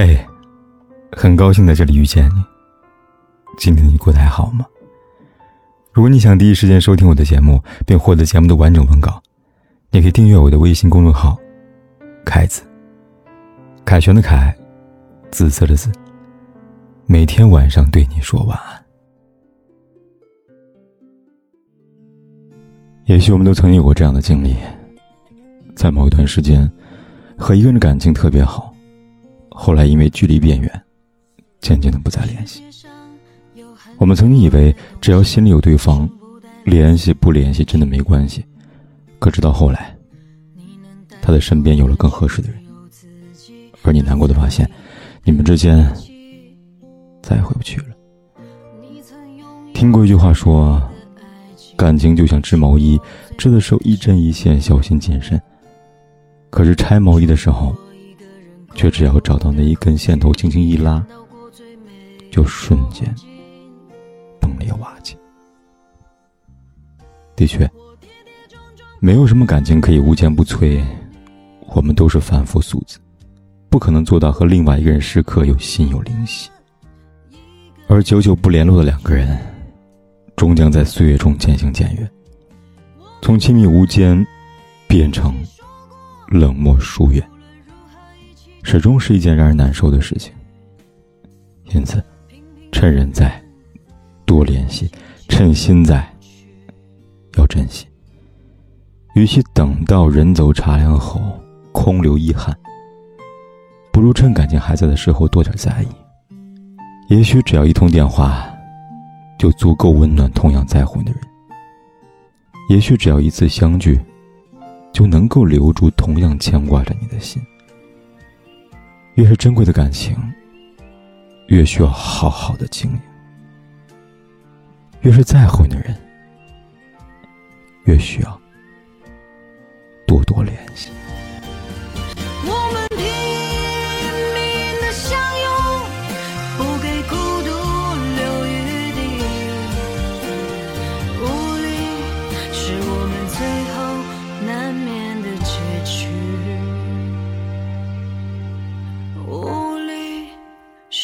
嘿，很高兴在这里遇见你。今天你过得还好吗？如果你想第一时间收听我的节目，并获得节目的完整文稿，你可以订阅我的微信公众号“凯子”。凯旋的凯，紫色的紫。每天晚上对你说晚安。也许我们都曾有过这样的经历，在某一段时间，和一个人的感情特别好。后来因为距离变远，渐渐的不再联系。我们曾经以为只要心里有对方，联系不联系真的没关系。可直到后来，他的身边有了更合适的人，而你难过的发现，你们之间再也回不去了。听过一句话说，感情就像织毛衣，织的时候一针一线，小心谨慎。可是拆毛衣的时候。却只要找到那一根线头，轻轻一拉，就瞬间崩裂瓦解。的确，没有什么感情可以无坚不摧。我们都是凡夫俗子，不可能做到和另外一个人时刻有心有灵犀。而久久不联络的两个人，终将在岁月中渐行渐远，从亲密无间变成冷漠疏远。始终是一件让人难受的事情。因此，趁人在，多联系；趁心在，要珍惜。与其等到人走茶凉后空留遗憾，不如趁感情还在的时候多点在意。也许只要一通电话，就足够温暖同样在乎你的人；也许只要一次相聚，就能够留住同样牵挂着你的心。越是珍贵的感情，越需要好好的经营；越是在乎你的人，越需要多多联系。